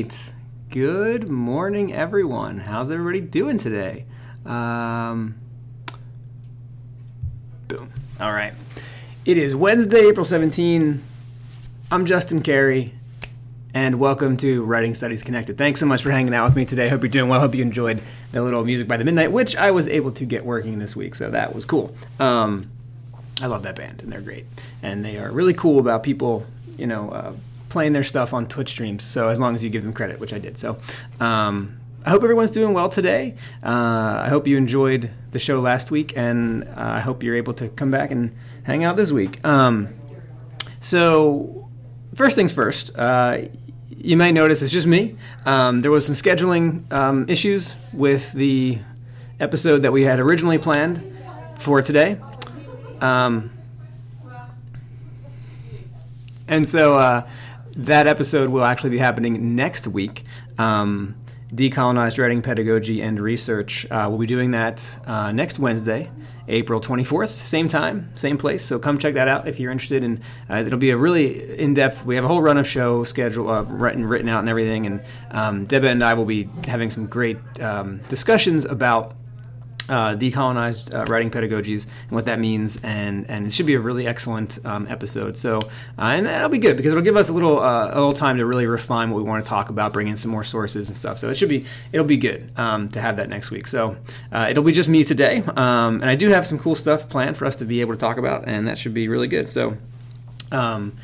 Right. Good morning, everyone. How's everybody doing today? Um, boom. All right. It is Wednesday, April 17. I'm Justin Cary, and welcome to Writing Studies Connected. Thanks so much for hanging out with me today. Hope you're doing well. Hope you enjoyed the little music by the midnight, which I was able to get working this week, so that was cool. Um, I love that band, and they're great, and they are really cool about people, you know, uh, playing their stuff on Twitch streams. So as long as you give them credit, which I did. So um, I hope everyone's doing well today. Uh, I hope you enjoyed the show last week, and uh, I hope you're able to come back and hang out this week. Um, so first things first. Uh, you might notice it's just me. Um, there was some scheduling um, issues with the episode that we had originally planned for today. Um, and so uh, that episode will actually be happening next week. Um, Decolonized Writing Pedagogy and Research. Uh, we'll be doing that uh, next Wednesday, April 24th, same time, same place. So come check that out if you're interested. And uh, it'll be a really in depth, we have a whole run of show schedule uh, written, written out and everything. And um, Deba and I will be having some great um, discussions about uh, decolonized uh, writing pedagogies and what that means, and and it should be a really excellent um, episode. So, uh, and that'll be good because it'll give us a little uh, a little time to really refine what we want to talk about, bring in some more sources and stuff. So it should be it'll be good um, to have that next week. So uh, it'll be just me today, um, and I do have some cool stuff planned for us to be able to talk about, and that should be really good. So, um,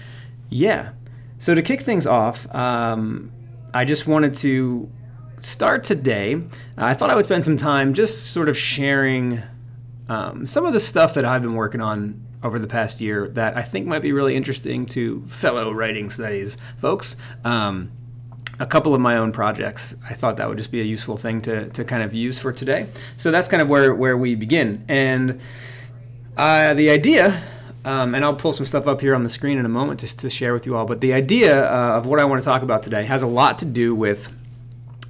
yeah. So to kick things off, um, I just wanted to start today, I thought I would spend some time just sort of sharing um, some of the stuff that I've been working on over the past year that I think might be really interesting to fellow writing studies folks. Um, a couple of my own projects. I thought that would just be a useful thing to, to kind of use for today. So that's kind of where, where we begin. And uh, the idea, um, and I'll pull some stuff up here on the screen in a moment to, to share with you all, but the idea uh, of what I want to talk about today has a lot to do with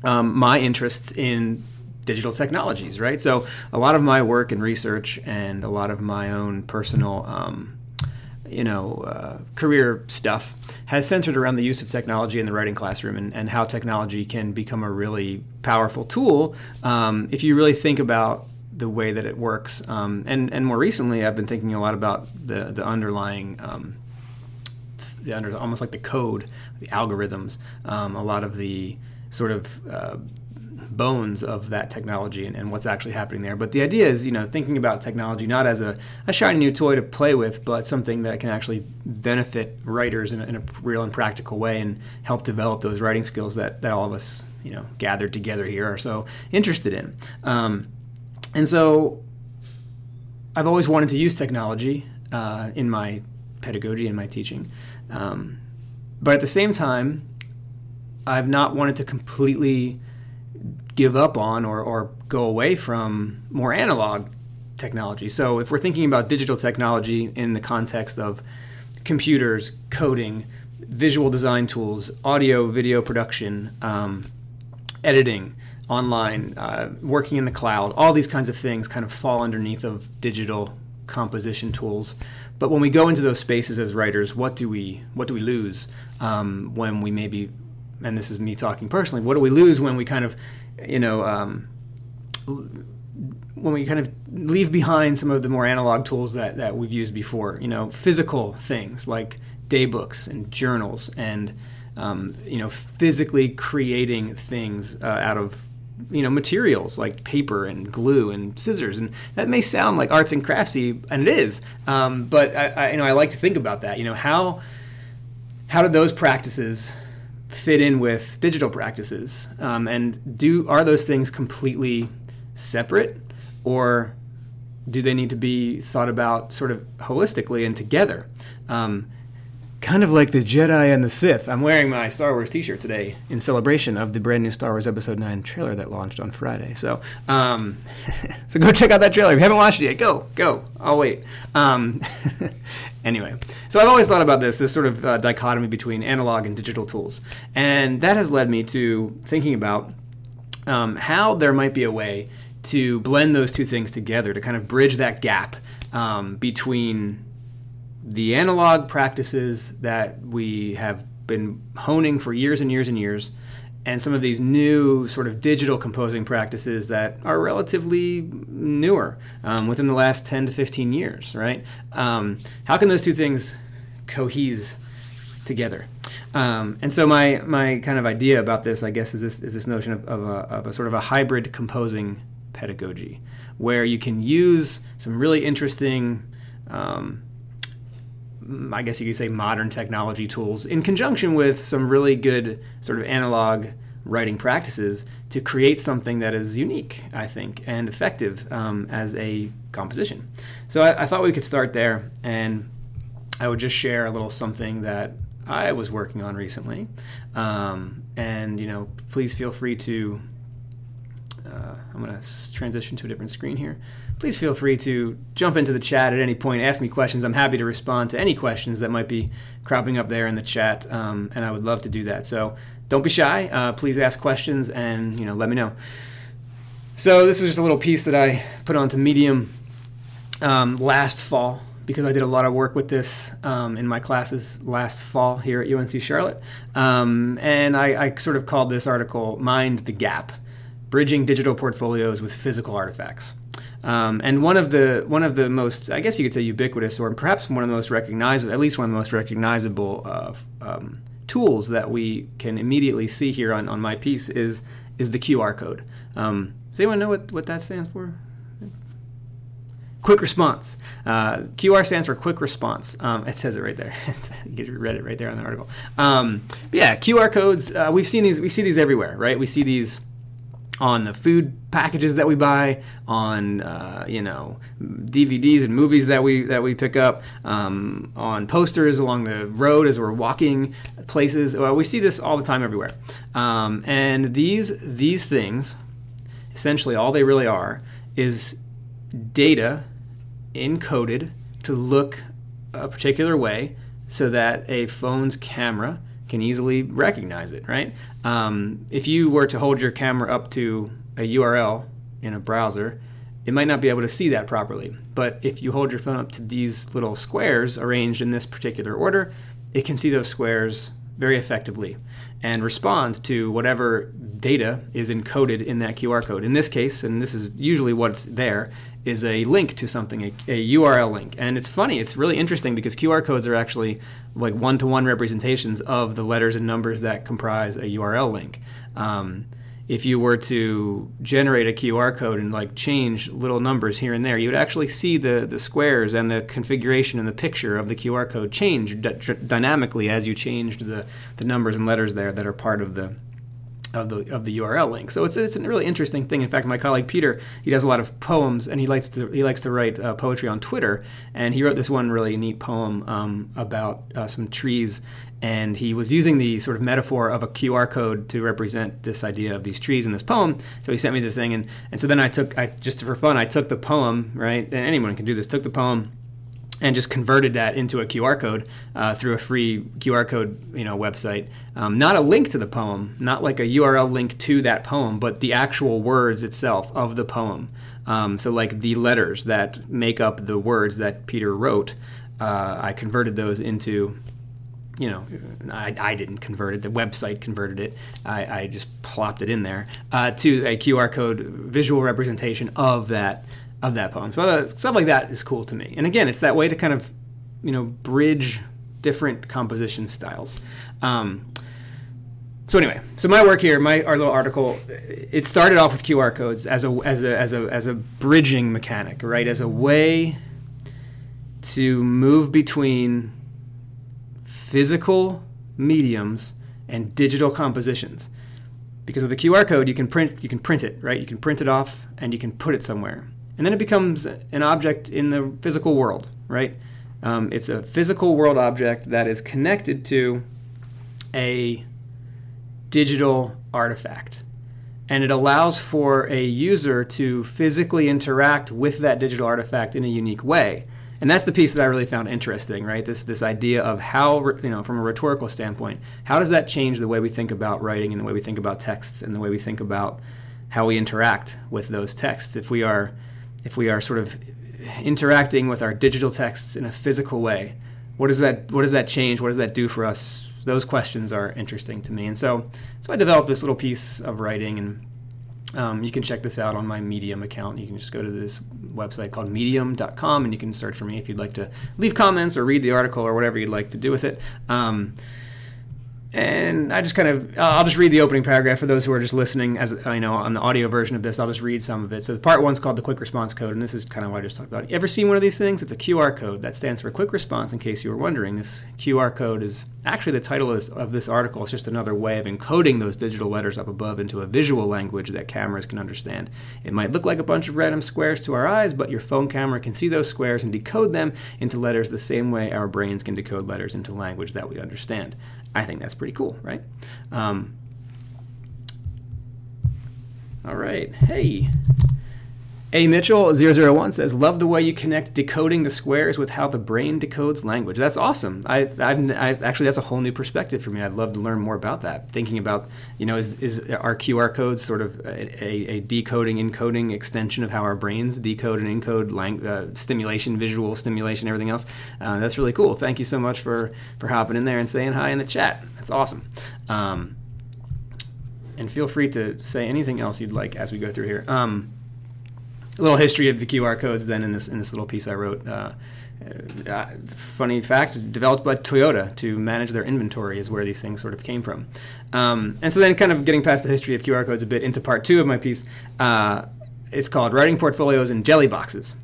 um, my interests in digital technologies, right? So a lot of my work and research and a lot of my own personal, um, you know, uh, career stuff has centered around the use of technology in the writing classroom and, and how technology can become a really powerful tool um, if you really think about the way that it works. Um, and, and more recently, I've been thinking a lot about the, the underlying um, the under, almost like the code, the algorithms, um, a lot of the sort of uh, bones of that technology and, and, what's actually happening there. But the idea is, you know, thinking about technology not as a, a shiny new toy to play with, but something that can actually benefit writers in a, in a, real and practical way and help develop those writing skills that, that all of us, you know, gathered together here are so interested in. Um, and so I've always wanted to use technology uh, in my pedagogy and my teaching. Um, but at the same time, I've not wanted to completely give up on or, or go away from more analog technology. So if we're thinking about digital technology in the context of computers, coding, visual design tools, audio, video production, um, editing, online, uh, working in the cloud, all these kinds of things kind of fall underneath of digital composition tools. But when we go into those spaces as writers, what do we what do we lose um, when we maybe and this is me talking personally, what do we lose when we kind of, you know, um, when we kind of leave behind some of the more analog tools that, that we've used before, you know, physical things like daybooks and journals and, um, you know, physically creating things uh, out of, you know, materials like paper and glue and scissors. And that may sound like arts and craftsy, and it is, um, but I, I, you know, I like to think about that. You know, how, how did those practices fit in with digital practices? Um, and do are those things completely separate, or do they need to be thought about sort of holistically and together? Um, kind of like the Jedi and the Sith. I'm wearing my Star Wars T-shirt today in celebration of the brand new Star Wars Episode Nine trailer that launched on Friday. So, um, so go check out that trailer. If you haven't watched it yet, go, go. I'll wait. Um, anyway, so I've always thought about this, this sort of uh, dichotomy between analog and digital tools, and that has led me to thinking about um, how there might be a way to blend those two things together to kind of bridge that gap um, between the analog practices that we have been honing for years and years and years, and some of these new sort of digital composing practices that are relatively newer um, within the last 10 to 15 years, right? Um, how can those two things cohese together? Um, and so my, my kind of idea about this, I guess, is this, is this notion of, of, a, of a sort of a hybrid composing pedagogy where you can use some really interesting um, I guess you could say modern technology tools in conjunction with some really good sort of analog writing practices to create something that is unique, I think, and effective um, as a composition. So I, I, thought we could start there, and I would just share a little something that I was working on recently. Um, and you know, please feel free to. Uh, I'm going to transition to a different screen here please feel free to jump into the chat at any point, ask me questions. I'm happy to respond to any questions that might be cropping up there in the chat, um, and I would love to do that. So don't be shy. Uh, please ask questions and you know let me know. So this was just a little piece that I put onto Medium um, last fall because I did a lot of work with this um, in my classes last fall here at UNC Charlotte, um, and I, I sort of called this article "Mind the Gap." Bridging digital portfolios with physical artifacts. Um, and one of the one of the most, I guess you could say, ubiquitous, or perhaps one of the most recognizable, at least one of the most recognizable uh, um, tools that we can immediately see here on, on my piece is is the QR code. Um, does anyone know what, what that stands for? Quick response. Uh, QR stands for quick response. Um, it says it right there. you read it right there on the article. Um, yeah, QR codes. Uh, we've seen these. We see these everywhere, right? We see these on the food packages that we buy, on uh, you know DVDs and movies that we that we pick up, um, on posters along the road as we're walking places. Well, we see this all the time everywhere. Um, and these these things, essentially, all they really are is data encoded to look a particular way so that a phone's camera can easily recognize it, right? Um, if you were to hold your camera up to a URL in a browser, it might not be able to see that properly. But if you hold your phone up to these little squares arranged in this particular order, it can see those squares very effectively and respond to whatever data is encoded in that QR code. In this case, and this is usually what's there, is a link to something, a, a URL link. And it's funny, it's really interesting because QR codes are actually like one to one representations of the letters and numbers that comprise a URL link. Um, if you were to generate a QR code and like change little numbers here and there, you would actually see the, the squares and the configuration and the picture of the QR code change d- dynamically as you changed the, the numbers and letters there that are part of the of the of the URL link. So it's it's a really interesting thing. In fact, my colleague Peter he does a lot of poems and he likes to he likes to write uh, poetry on Twitter. And he wrote this one really neat poem um, about uh, some trees. And he was using the sort of metaphor of a QR code to represent this idea of these trees in this poem. So he sent me the thing, and, and so then I took, I just for fun, I took the poem, right? And anyone can do this. Took the poem, and just converted that into a QR code uh, through a free QR code, you know, website. Um, not a link to the poem, not like a URL link to that poem, but the actual words itself of the poem. Um, so, like the letters that make up the words that Peter wrote, uh, I converted those into. You know, I, I didn't convert it. The website converted it. I, I just plopped it in there uh, to a QR code visual representation of that of that poem. So uh, stuff like that is cool to me. And again, it's that way to kind of, you know, bridge different composition styles. Um, so anyway, so my work here, my our little article, it started off with QR codes as a as a as a as a bridging mechanic, right? As a way to move between physical mediums and digital compositions. Because with a QR code, you can print you can print it, right? You can print it off and you can put it somewhere and then it becomes an object in the physical world, right? Um, it's a physical world object that is connected to a digital artifact. And it allows for a user to physically interact with that digital artifact in a unique way. And that's the piece that I really found interesting, right? This this idea of how, you know, from a rhetorical standpoint, how does that change the way we think about writing and the way we think about texts and the way we think about how we interact with those texts? If we are if we are sort of interacting with our digital texts in a physical way, what does that what does that change? What does that do for us those questions are interesting to me. And so, so I developed this little piece of writing, and um, you can check this out on my Medium account. You can just go to this website called medium.com and you can search for me if you'd like to leave comments or read the article or whatever you'd like to do with it. Um, and I just kind of, uh, I'll just read the opening paragraph for those who are just listening. As uh, I know, on the audio version of this, I'll just read some of it. So, the part one's called the Quick Response Code, and this is kind of what I just talked about. You ever seen one of these things? It's a QR code that stands for Quick Response. In case you were wondering, this QR code is actually the title of this article. It's just another way of encoding those digital letters up above into a visual language that cameras can understand. It might look like a bunch of random squares to our eyes, but your phone camera can see those squares and decode them into letters the same way our brains can decode letters into language that we understand. I think that's pretty cool, right? Um, all right. Hey. A Mitchell 001 says, "Love the way you connect decoding the squares with how the brain decodes language." That's awesome. I, I've, I've, actually that's a whole new perspective for me. I'd love to learn more about that. Thinking about, you know, is, is our QR codes sort of a, a, a decoding, encoding extension of how our brains decode and encode lang- uh, stimulation, visual stimulation, everything else? Uh, that's really cool. Thank you so much for for hopping in there and saying hi in the chat. That's awesome. Um, and feel free to say anything else you'd like as we go through here. Um, a little history of the QR codes then in this in this little piece I wrote. Uh, uh, funny fact, developed by Toyota to manage their inventory is where these things sort of came from. Um, and so then, kind of getting past the history of QR codes a bit into part two of my piece, uh, it's called Writing Portfolios in JellyBoxes.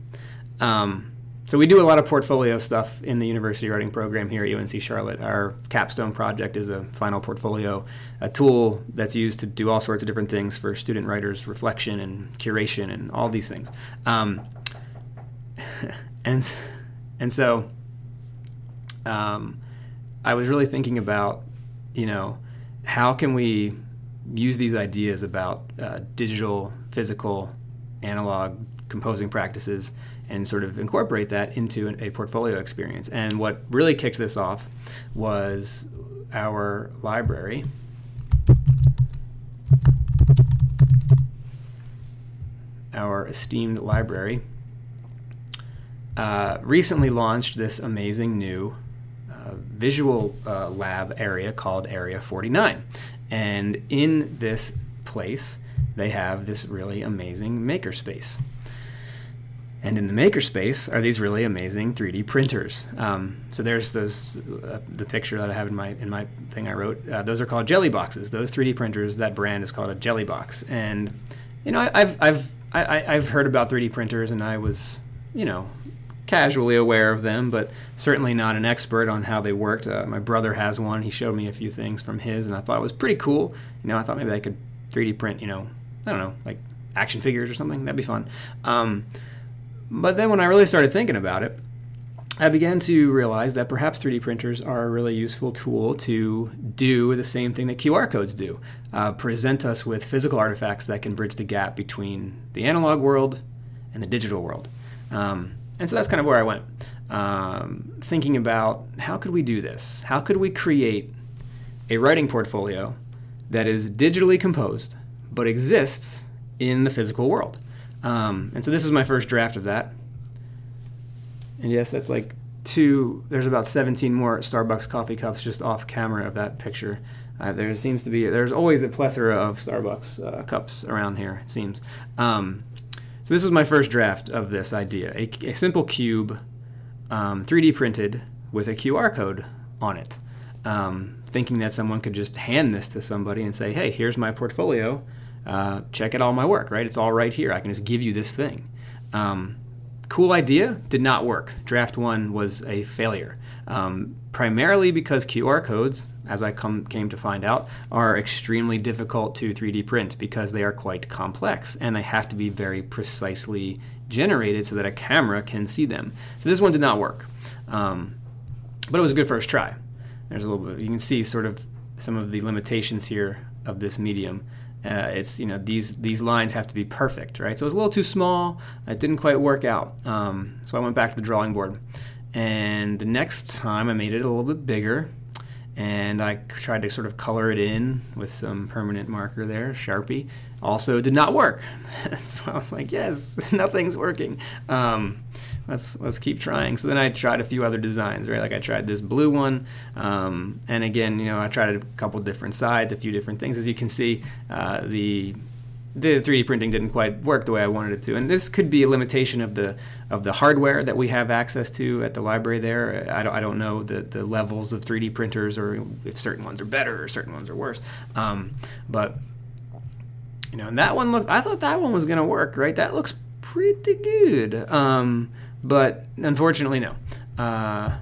Um, so we do a lot of portfolio stuff in the university writing program here at UNC Charlotte. Our capstone project is a final portfolio, a tool that's used to do all sorts of different things for student writers, reflection and curation and all these things. Um, and and so um, I was really thinking about, you know, how can we use these ideas about uh, digital, physical, analog composing practices and sort of incorporate that into a portfolio experience. And what really kicked this off was our library. Our esteemed library uh, recently launched this amazing new uh, visual uh, lab area called Area 49. And in this place, they have this really amazing makerspace. And in the makerspace are these really amazing 3D printers. Um, so there's those uh, the picture that I have in my in my thing I wrote. Uh, those are called JellyBoxes. Those 3D printers. That brand is called a JellyBox. And you know I, I've I've I, I've heard about 3D printers, and I was you know casually aware of them, but certainly not an expert on how they worked. Uh, my brother has one. He showed me a few things from his, and I thought it was pretty cool. You know, I thought maybe I could 3D print. You know, I don't know, like action figures or something. That'd be fun. Um, but then when I really started thinking about it, I began to realize that perhaps 3D printers are a really useful tool to do the same thing that QR codes do uh, present us with physical artifacts that can bridge the gap between the analog world and the digital world. Um, and so that's kind of where I went, um, thinking about how could we do this? How could we create a writing portfolio that is digitally composed but exists in the physical world? Um, and so this is my first draft of that. And yes, that's like two. There's about 17 more Starbucks coffee cups just off camera of that picture. Uh, there seems to be there's always a plethora of Starbucks uh, cups around here. It seems. Um, so this was my first draft of this idea: a, a simple cube, um, 3D printed with a QR code on it. Um, thinking that someone could just hand this to somebody and say, "Hey, here's my portfolio uh, check out all my work, right? It's all right here. I can just give you this thing. Um, cool idea, did not work. Draft one was a failure, um, primarily because QR codes, as I come, came to find out, are extremely difficult to 3D print because they are quite complex and they have to be very precisely generated so that a camera can see them. So this one did not work, um, but it was a good first try. There's a little bit, you can see sort of some of the limitations here of this medium. Uh, it's you know these these lines have to be perfect, right? So it was a little too small. It didn't quite work out. Um, so I went back to the drawing board, and the next time I made it a little bit bigger, and I tried to sort of color it in with some permanent marker there, Sharpie. Also, did not work. so I was like, yes, nothing's working. Um, let's let's keep trying. So then I tried a few other designs, right? Like I tried this blue one, um, and again, you know, I tried a couple different sides, a few different things. As you can see, uh, the the 3D printing didn't quite work the way I wanted it to, and this could be a limitation of the of the hardware that we have access to at the library. There, I don't, I don't know the, the levels of 3D printers or if certain ones are better or certain ones are worse, um, but you know, and that one looked. I thought that one was going to work, right? That looks pretty good, um, but unfortunately, no. Uh,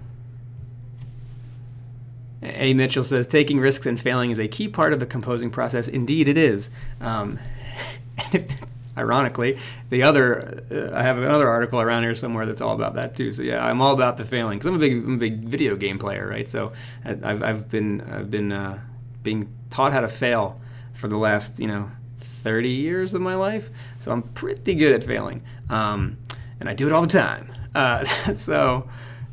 a. Mitchell says taking risks and failing is a key part of the composing process. Indeed, it is. Um, ironically, the other uh, I have another article around here somewhere that's all about that too. So yeah, I'm all about the failing because I'm a big I'm a big video game player, right? So I've I've been I've been uh, being taught how to fail for the last you know 30 years of my life, so I'm pretty good at failing, um, and I do it all the time. Uh, so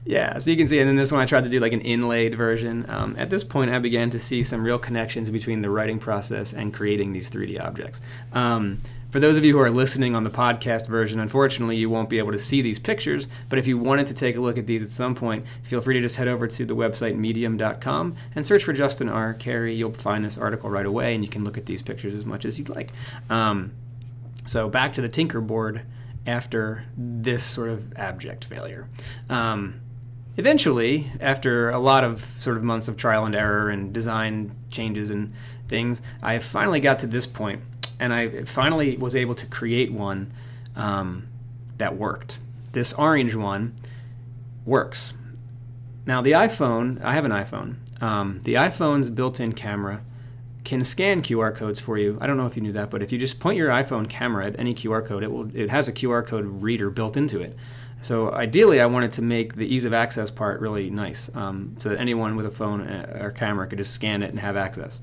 yeah, so you can see, and then this one I tried to do like an inlaid version. Um, at this point, I began to see some real connections between the writing process and creating these 3D objects. Um, for those of you who are listening on the podcast version, unfortunately, you won't be able to see these pictures. But if you wanted to take a look at these at some point, feel free to just head over to the website medium.com and search for Justin R. Cary. You'll find this article right away, and you can look at these pictures as much as you'd like. Um, so back to the Tinker board after this sort of abject failure. Um, eventually, after a lot of sort of months of trial and error and design changes and things, I finally got to this point, and I finally was able to create one um, that worked. This orange one works. Now, the iPhone, I have an iPhone. Um, the iPhone's built in camera can scan QR codes for you. I don't know if you knew that, but if you just point your iPhone camera at any QR code, it will it has a QR code reader built into it. So ideally, I wanted to make the ease of access part really nice, um, so that anyone with a phone uh, or camera could just scan it and have access.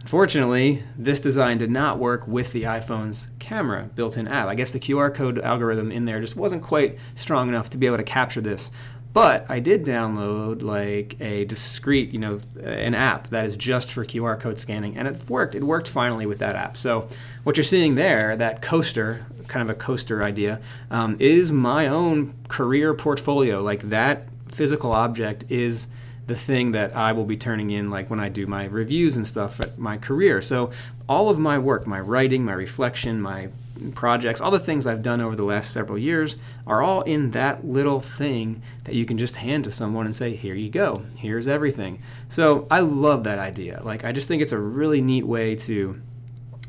Unfortunately, this design did not work with the iPhone's camera built-in app. I guess the QR code algorithm in there just wasn't quite strong enough to be able to capture this but I did download like a discrete, you know, an app that is just for QR code scanning, and it worked. It worked finally with that app. So what you're seeing there, that coaster, kind of a coaster idea, um, is my own career portfolio. Like that physical object is the thing that I will be turning in, like when I do my reviews and stuff at my career. So all of my work, my writing, my reflection, my projects, all the things I've done over the last several years are all in that little thing that you can just hand to someone and say, here you go, here's everything. So I love that idea. Like, I just think it's a really neat way to.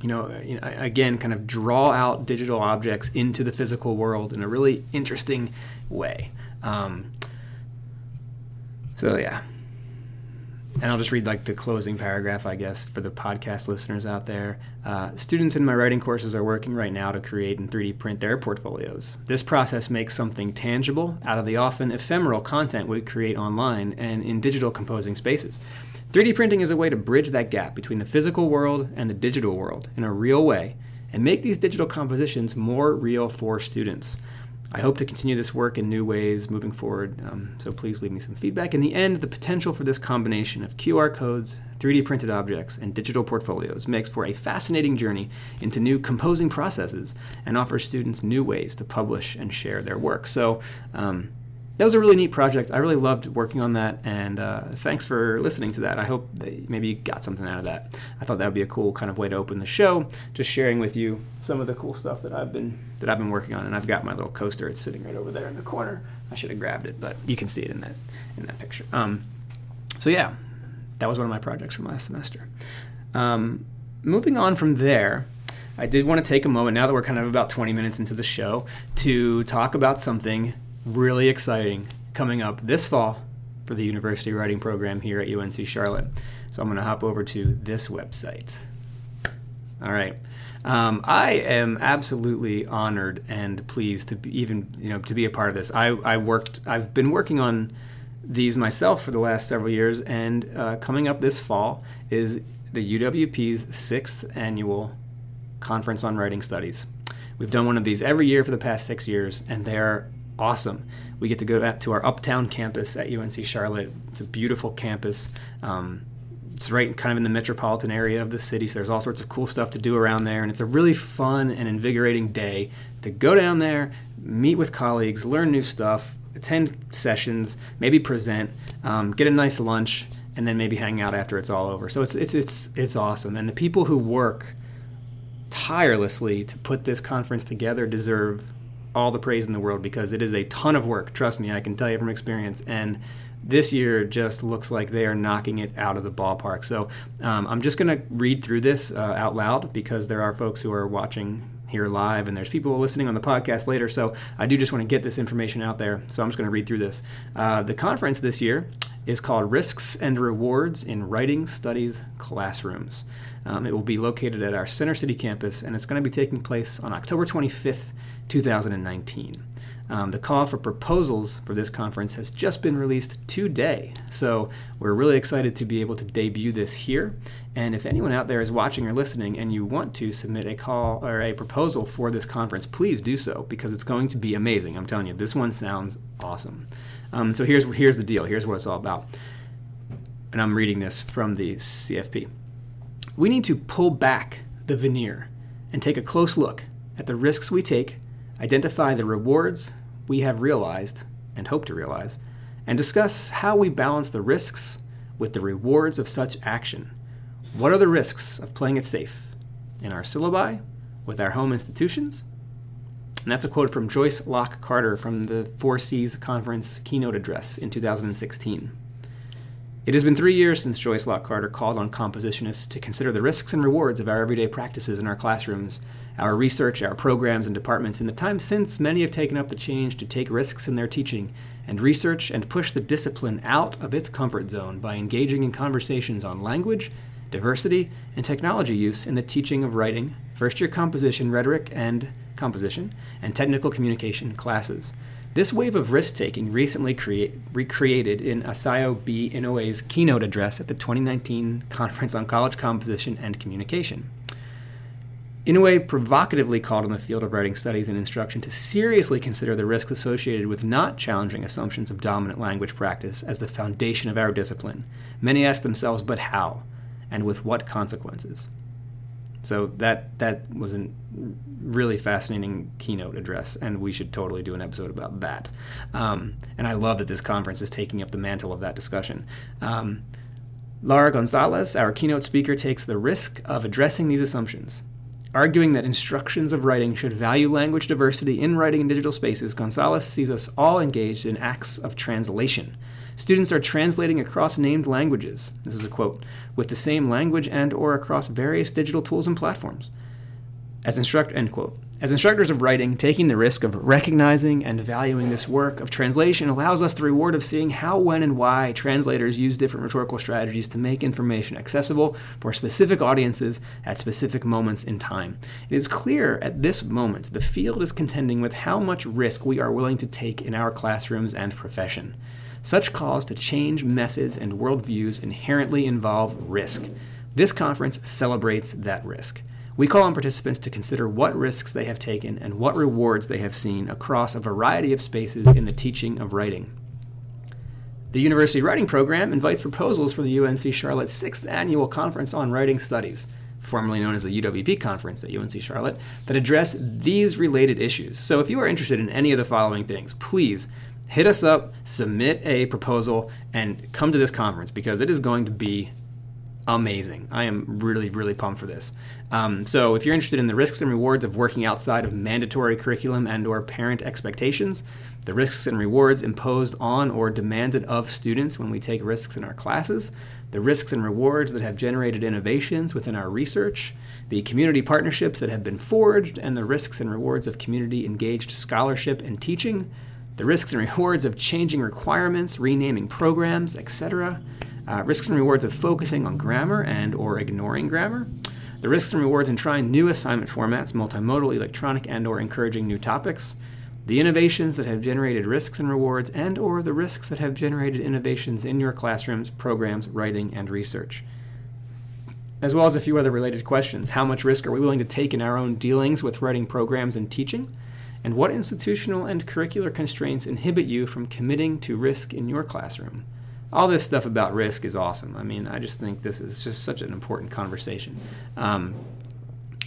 You know, again, kind of draw out digital objects into the physical world in a really interesting way. Um, so yeah, and I'll just read like the closing paragraph, I guess, for the podcast listeners out there. Uh, students in my writing courses are working right now to create and 3D print their portfolios. This process makes something tangible out of the often ephemeral content we create online and in digital composing spaces. 3D printing is a way to bridge that gap between the physical world and the digital world in a real way and make these digital compositions more real for students. I hope to continue this work in new ways moving forward, um, so please leave me some feedback. In the end, the potential for this combination of QR codes, 3D printed objects, and digital portfolios makes for a fascinating journey into new composing processes and offers students new ways to publish and share their work. So, um, that was a really neat project. I really loved working on that, and uh, thanks for listening to that. I hope that maybe you got something out of that. I thought that would be a cool kind of way to open the show, just sharing with you some of the cool stuff that I've been that I've been working on. And I've got my little coaster; it's sitting right over there in the corner. I should have grabbed it, but you can see it in that in that picture. Um, so yeah, that was one of my projects from last semester. Um, moving on from there. I did want to take a moment now that we're kind of about 20 minutes into the show to talk about something really exciting coming up this fall for the university writing program here at UNC Charlotte. So I'm going to hop over to this website. All right. Um, I am absolutely honored and pleased to be even you know to be a part of this. I, I worked. I've been working on these myself for the last several years, and uh, coming up this fall is the UWP's sixth annual conference on writing studies. We've done one of these every year for the past six years, and they're awesome. We get to go to our uptown campus at UNC Charlotte. It's a beautiful campus. Um, it's right kind of in the metropolitan area of the city, so there's all sorts of cool stuff to do around there, and it's a really fun and invigorating day to go down there, meet with colleagues, learn new stuff, attend sessions, maybe present, um, get a nice lunch, and then maybe hang out after it's all over. So it's it's it's it's awesome, and the people who work tirelessly to put this conference together deserve all the praise in the world because it is a ton of work. Trust me, I can tell you from experience. And this year just looks like they are knocking it out of the ballpark. So um, I'm just going to read through this uh, out loud because there are folks who are watching here live and there's people listening on the podcast later. So I do just want to get this information out there. So I'm just going to read through this. Uh, the conference this year is called Risks and Rewards in Writing Studies Classrooms. Um, it will be located at our Center City campus and it's going to be taking place on October 25th, 2019. Um, the call for proposals for this conference has just been released today. So we're really excited to be able to debut this here. And if anyone out there is watching or listening and you want to submit a call or a proposal for this conference, please do so because it's going to be amazing. I'm telling you, this one sounds awesome. Um, so here's, here's the deal. Here's what it's all about. And I'm reading this from the CFP. We need to pull back the veneer and take a close look at the risks we take, identify the rewards we have realized and hope to realize, and discuss how we balance the risks with the rewards of such action. What are the risks of playing it safe in our syllabi, with our home institutions? And that's a quote from Joyce Locke Carter from the Four Cs Conference keynote address in 2016. It has been three years since Joyce Locke Carter called on compositionists to consider the risks and rewards of our everyday practices in our classrooms, our research, our programs, and departments. In the time since, many have taken up the change to take risks in their teaching and research and push the discipline out of its comfort zone by engaging in conversations on language, diversity, and technology use in the teaching of writing, first year composition, rhetoric, and composition, and technical communication classes. This wave of risk taking recently create, recreated in Asao B. Inoue's keynote address at the 2019 Conference on College Composition and Communication. Inoue provocatively called on the field of writing studies and instruction to seriously consider the risks associated with not challenging assumptions of dominant language practice as the foundation of our discipline. Many ask themselves, but how? And with what consequences? So that that was a really fascinating keynote address, and we should totally do an episode about that. Um, and I love that this conference is taking up the mantle of that discussion. Um, Laura Gonzales, our keynote speaker, takes the risk of addressing these assumptions. Arguing that instructions of writing should value language diversity in writing in digital spaces, Gonzales sees us all engaged in acts of translation Students are translating across named languages. This is a quote, with the same language and or across various digital tools and platforms. As instruct end quote. As instructors of writing, taking the risk of recognizing and valuing this work of translation allows us the reward of seeing how, when, and why translators use different rhetorical strategies to make information accessible for specific audiences at specific moments in time. It is clear at this moment the field is contending with how much risk we are willing to take in our classrooms and profession. Such calls to change methods and worldviews inherently involve risk. This conference celebrates that risk. We call on participants to consider what risks they have taken and what rewards they have seen across a variety of spaces in the teaching of writing. The University Writing Program invites proposals for the UNC Charlotte 6th Annual Conference on Writing Studies, formerly known as the UWP Conference at UNC Charlotte, that address these related issues. So if you are interested in any of the following things, please hit us up, submit a proposal, and come to this conference because it is going to be amazing. I am really, really pumped for this. Um, so, if you're interested in the risks and rewards of working outside of mandatory curriculum and/or parent expectations, the risks and rewards imposed on or demanded of students when we take risks in our classes, the risks and rewards that have generated innovations within our research, the community partnerships that have been forged, and the risks and rewards of community engaged scholarship and teaching the risks and rewards of changing requirements, renaming programs, etc., uh, risks and rewards of focusing on grammar and or ignoring grammar, the risks and rewards in trying new assignment formats, multimodal, electronic, and or encouraging new topics, the innovations that have generated risks and rewards and or the risks that have generated innovations in your classrooms, programs, writing, and research. As well as a few other related questions. How much risk are we willing to take in our own dealings with writing programs and teaching? And what institutional and curricular constraints inhibit you from committing to risk in your classroom? All this stuff about risk is awesome. I mean, I just think this is just such an important conversation. Um,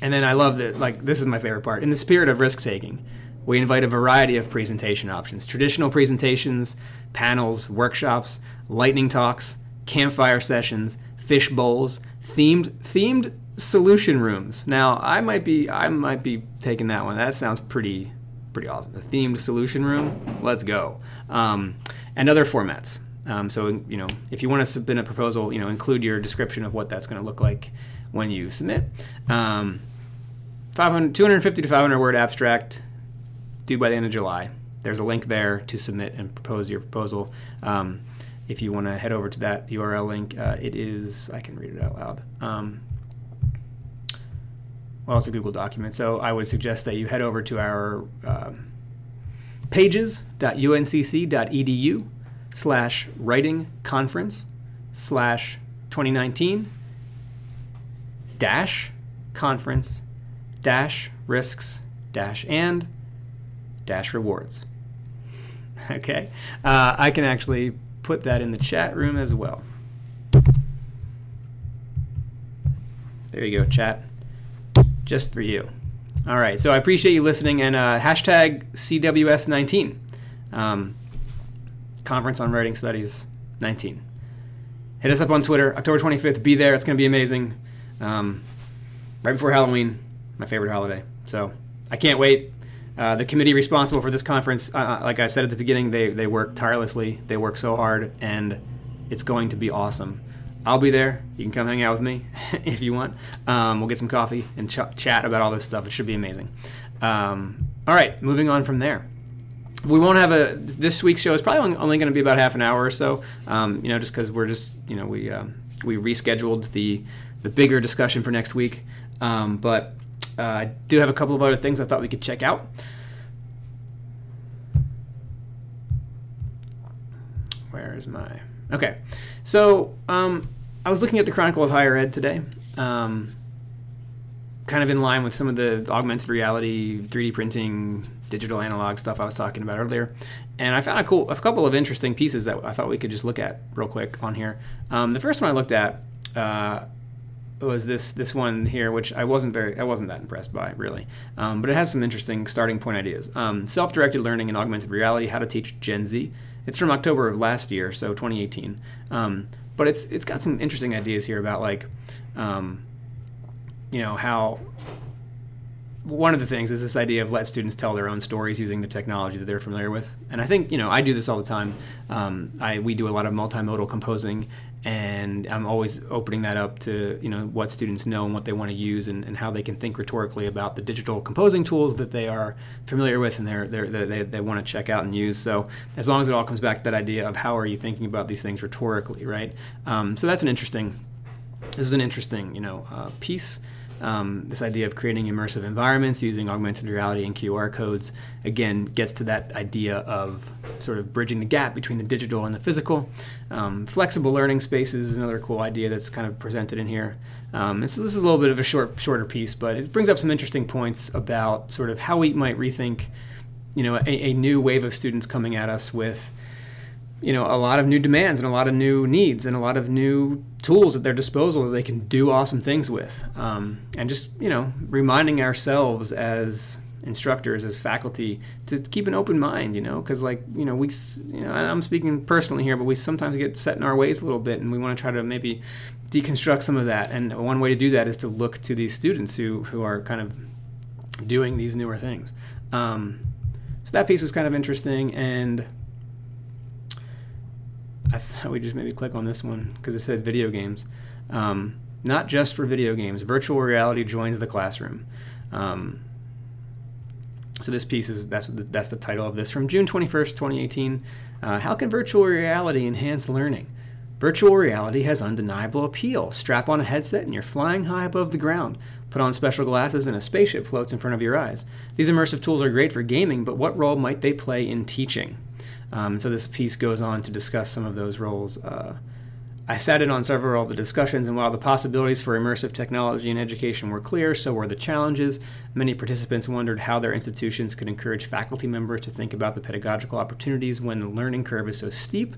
and then I love that, like, this is my favorite part. In the spirit of risk taking, We invite a variety of presentation options traditional presentations, panels, workshops, lightning talks, campfire sessions, fish bowls, themed, themed solution rooms. Now, I might be I might be taking that one. That sounds pretty pretty awesome. A themed solution room. Let's go. Um, and other formats. Um, so you know, if you want to submit a proposal, you know, include your description of what that's going to look like when you submit. Um, 500, 250 to 500 word abstract due by the end of July. There's a link there to submit and propose your proposal. Um, if you want to head over to that URL link, uh, it is, I can read it out loud. Um, well, it's a Google document, so I would suggest that you head over to our uh, pages.uncc.edu slash writing conference slash 2019 dash conference dash risks dash and dash rewards. Okay, uh, I can actually put that in the chat room as well. There you go, chat. Just for you. All right, so I appreciate you listening and uh, hashtag CWS19, um, Conference on Writing Studies 19. Hit us up on Twitter, October 25th. Be there. It's going to be amazing. Um, right before Halloween, my favorite holiday. So I can't wait. Uh, the committee responsible for this conference, uh, uh, like I said at the beginning, they, they work tirelessly. They work so hard, and it's going to be awesome. I'll be there. You can come hang out with me if you want. Um, we'll get some coffee and ch- chat about all this stuff. It should be amazing. Um, all right, moving on from there. We won't have a this week's show is probably only going to be about half an hour or so. Um, you know, just because we're just you know we uh, we rescheduled the the bigger discussion for next week. Um, but uh, I do have a couple of other things I thought we could check out. Where is my okay? So um, I was looking at the Chronicle of Higher Ed today, um, kind of in line with some of the augmented reality, 3D printing, digital analog stuff I was talking about earlier, and I found a cool, a couple of interesting pieces that I thought we could just look at real quick on here. Um, the first one I looked at. Uh, was this this one here, which I wasn't very I wasn't that impressed by really, um, but it has some interesting starting point ideas. Um, self-directed learning and augmented reality: how to teach Gen Z. It's from October of last year, so 2018. Um, but it's it's got some interesting ideas here about like, um, you know how. One of the things is this idea of let students tell their own stories using the technology that they're familiar with, and I think you know I do this all the time. Um, I we do a lot of multimodal composing, and I'm always opening that up to you know what students know and what they want to use and, and how they can think rhetorically about the digital composing tools that they are familiar with and they're, they're, they they want to check out and use. So as long as it all comes back to that idea of how are you thinking about these things rhetorically, right? Um, so that's an interesting. This is an interesting you know uh, piece. Um, this idea of creating immersive environments using augmented reality and QR codes again gets to that idea of sort of bridging the gap between the digital and the physical. Um, flexible learning spaces is another cool idea that's kind of presented in here. Um, so this is a little bit of a short, shorter piece, but it brings up some interesting points about sort of how we might rethink, you know, a, a new wave of students coming at us with you know a lot of new demands and a lot of new needs and a lot of new tools at their disposal that they can do awesome things with. Um, and just you know reminding ourselves as instructors as faculty to keep an open mind you know because like you know we you know i'm speaking personally here but we sometimes get set in our ways a little bit and we want to try to maybe deconstruct some of that. And one way to do that is to look to these students who who are kind of doing these newer things. Um, so that piece was kind of interesting and I thought we just maybe click on this one because it said video games. Um, not just for video games. Virtual reality joins the classroom. Um, so this piece is that's the, that's the title of this from June 21st, 2018. Uh, how can virtual reality enhance learning? Virtual reality has undeniable appeal. Strap on a headset and you're flying high above the ground. Put on special glasses and a spaceship floats in front of your eyes. These immersive tools are great for gaming, but what role might they play in teaching? Um, so this piece goes on to discuss some of those roles. Uh, I sat in on several of the discussions, and while the possibilities for immersive technology in education were clear, so were the challenges. Many participants wondered how their institutions could encourage faculty members to think about the pedagogical opportunities when the learning curve is so steep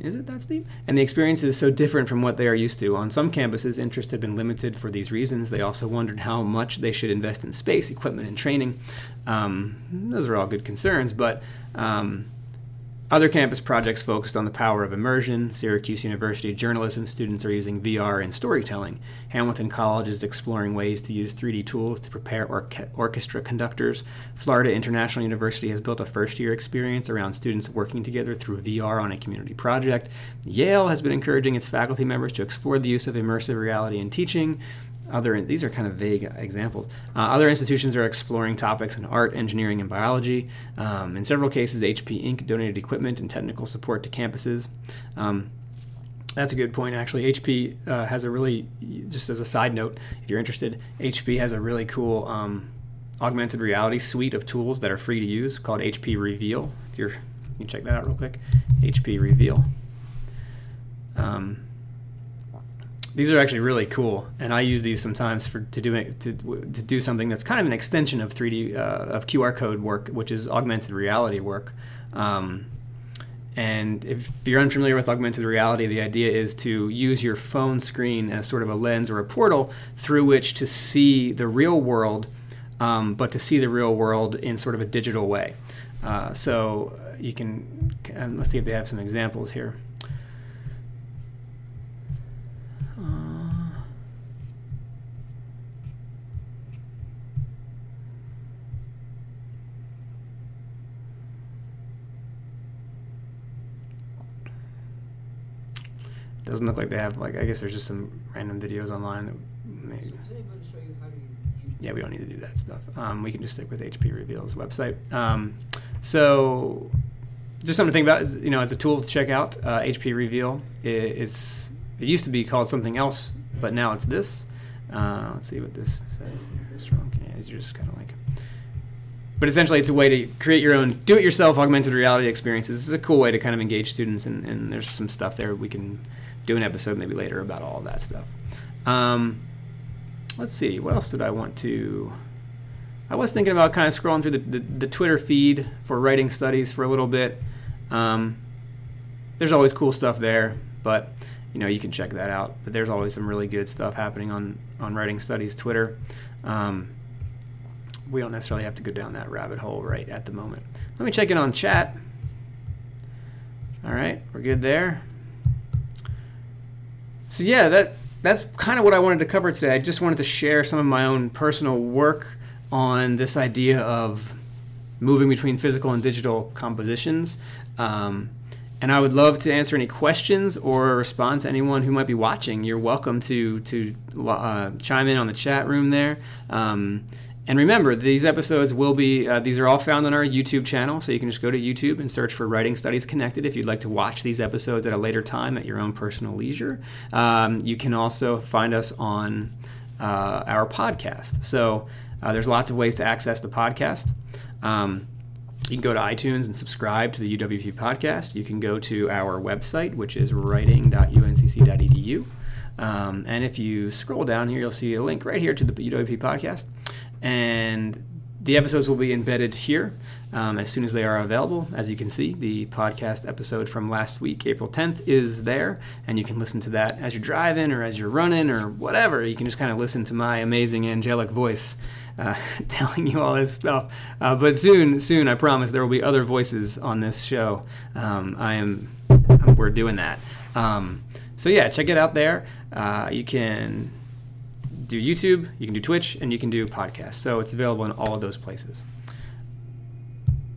Is it that steep? And the experience is so different from what they are used to. On some campuses, interest had been limited for these reasons. They also wondered how much they should invest in space, equipment, and training. Um, those are all good concerns, but um, other campus projects focused on the power of immersion. Syracuse University journalism students are using VR in storytelling. Hamilton College is exploring ways to use 3D tools to prepare orchestra conductors. Florida International University has built a first year experience around students working together through VR on a community project. Yale has been encouraging its faculty members to explore the use of immersive reality in teaching other these are kind of vague examples. Uh, other institutions are exploring topics in art, engineering, and biology. Um, in several cases, HP Inc. donated equipment and technical support to campuses. Um, that's a good point, actually. HP uh, has a really, just as a side note, if you're interested, HP has a really cool um, augmented reality suite of tools that are free to use called HP Reveal. If you're, you can check that out real quick. HP Reveal. Um, these are actually really cool, and I use these sometimes for to do to, to do something that's kind of an extension of 3D uh, of QR code work, which is augmented reality work. Um, and if you're unfamiliar with augmented reality, the idea is to use your phone screen as sort of a lens or a portal through which to see the real world, um, but to see the real world in sort of a digital way. Uh, so you can, let's see if they have some examples here. Doesn't look like they have like I guess there's just some random videos online that maybe. Yeah, we don't need to do that stuff. Um, we can just stick with HP Reveal's website. Um, so, just something to think about is you know as a tool to check out uh, HP Reveal. It, it's it used to be called something else, but now it's this. Uh, let's see what this says here. Strong. You're just kind of like. But essentially, it's a way to create your own do-it-yourself augmented reality experiences. This is a cool way to kind of engage students, and, and there's some stuff there we can do an episode maybe later about all that stuff. Um, let's see, what else did I want to? I was thinking about kind of scrolling through the, the, the Twitter feed for writing studies for a little bit. Um, there's always cool stuff there, but you know you can check that out. But there's always some really good stuff happening on on writing studies Twitter. Um, we don't necessarily have to go down that rabbit hole right at the moment. Let me check in on chat. All right, we're good there. So yeah, that that's kind of what I wanted to cover today. I just wanted to share some of my own personal work on this idea of moving between physical and digital compositions. Um, and I would love to answer any questions or respond to anyone who might be watching. You're welcome to to uh, chime in on the chat room there. Um, and remember, these episodes will be, uh, these are all found on our YouTube channel, so you can just go to YouTube and search for Writing Studies Connected if you'd like to watch these episodes at a later time at your own personal leisure. Um, you can also find us on uh, our podcast. So uh, there's lots of ways to access the podcast. Um, you can go to iTunes and subscribe to the UWP podcast. You can go to our website, which is writing.uncc.edu. Um, and if you scroll down here, you'll see a link right here to the UWP podcast and the episodes will be embedded here um, as soon as they are available. As you can see, the podcast episode from last week, April 10th, is there, and you can listen to that as you're driving or as you're running or whatever. You can just kind of listen to my amazing angelic voice uh, telling you all this stuff. Uh, but soon, soon, I promise there will be other voices on this show. Um, I am, we're doing that. Um, so yeah, check it out there. Uh, you can do YouTube, you can do Twitch, and you can do podcasts. So it's available in all of those places.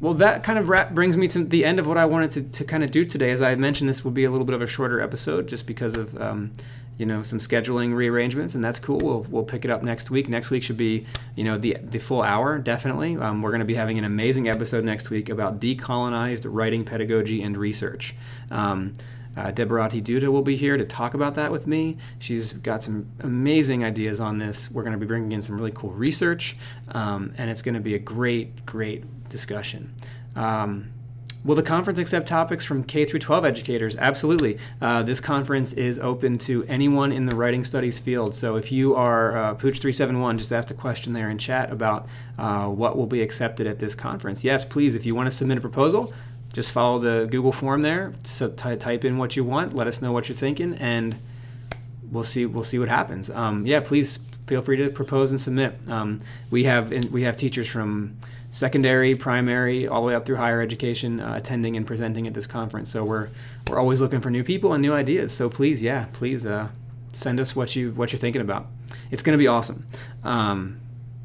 Well, that kind of wrap, brings me to the end of what I wanted to, to kind of do today. As I mentioned, this will be a little bit of a shorter episode just because of um, you know some scheduling rearrangements, and that's cool. We'll, we'll pick it up next week. Next week should be you know the the full hour definitely. Um, we're going to be having an amazing episode next week about decolonized writing pedagogy and research. Um, uh, Debarati Duda will be here to talk about that with me. She's got some amazing ideas on this. We're going to be bringing in some really cool research, um, and it's going to be a great, great discussion. Um, Will the conference accept topics from K through 12 educators? Absolutely. Uh, this conference is open to anyone in the writing studies field. So if you are uh, Pooch 371, just ask a question there in chat about uh, what will be accepted at this conference. Yes, please. If you want to submit a proposal, just follow the Google form there. So t- type in what you want. Let us know what you're thinking, and we'll see. We'll see what happens. Um, yeah, please feel free to propose and submit. Um, we have we have teachers from secondary, primary, all the way up through higher education uh, attending and presenting at this conference. So we're we're always looking for new people and new ideas. So please, yeah, please uh, send us what you what you're thinking about. It's going to be awesome. Um,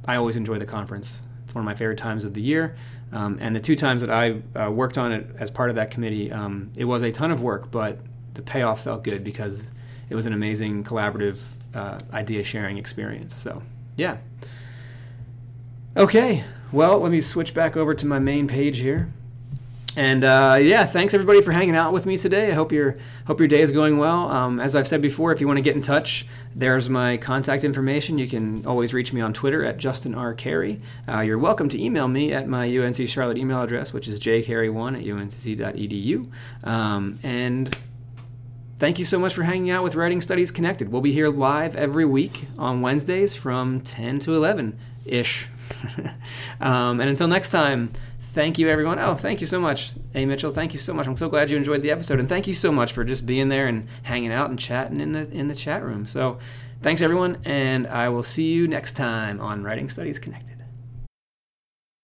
I always enjoy the conference. It's one of my favorite times of the year. Um, and the two times that I uh, worked on it as part of that committee, um, it was a ton of work, but the payoff felt good because it was an amazing collaborative uh, idea sharing experience. So, yeah. Okay, well, let me switch back over to my main page here. And uh, yeah, thanks everybody for hanging out with me today. I hope your hope your day is going well. Um, as I've said before, if you want to get in touch, there's my contact information. You can always reach me on Twitter at Justin R. Cary. Uh, you're welcome to email me at my UNC Charlotte email address, which is jcary1 at unc.edu. Um, and thank you so much for hanging out with Writing Studies Connected. We'll be here live every week on Wednesdays from 10 to 11 ish. um, and until next time thank you, everyone. Oh, thank you so much, A. Mitchell. Thank you so much. I'm so glad you enjoyed the episode, and thank you so much for just being there and hanging out and chatting in the in the chat room. So, thanks, everyone, and I will see you next time on Writing Studies Connected.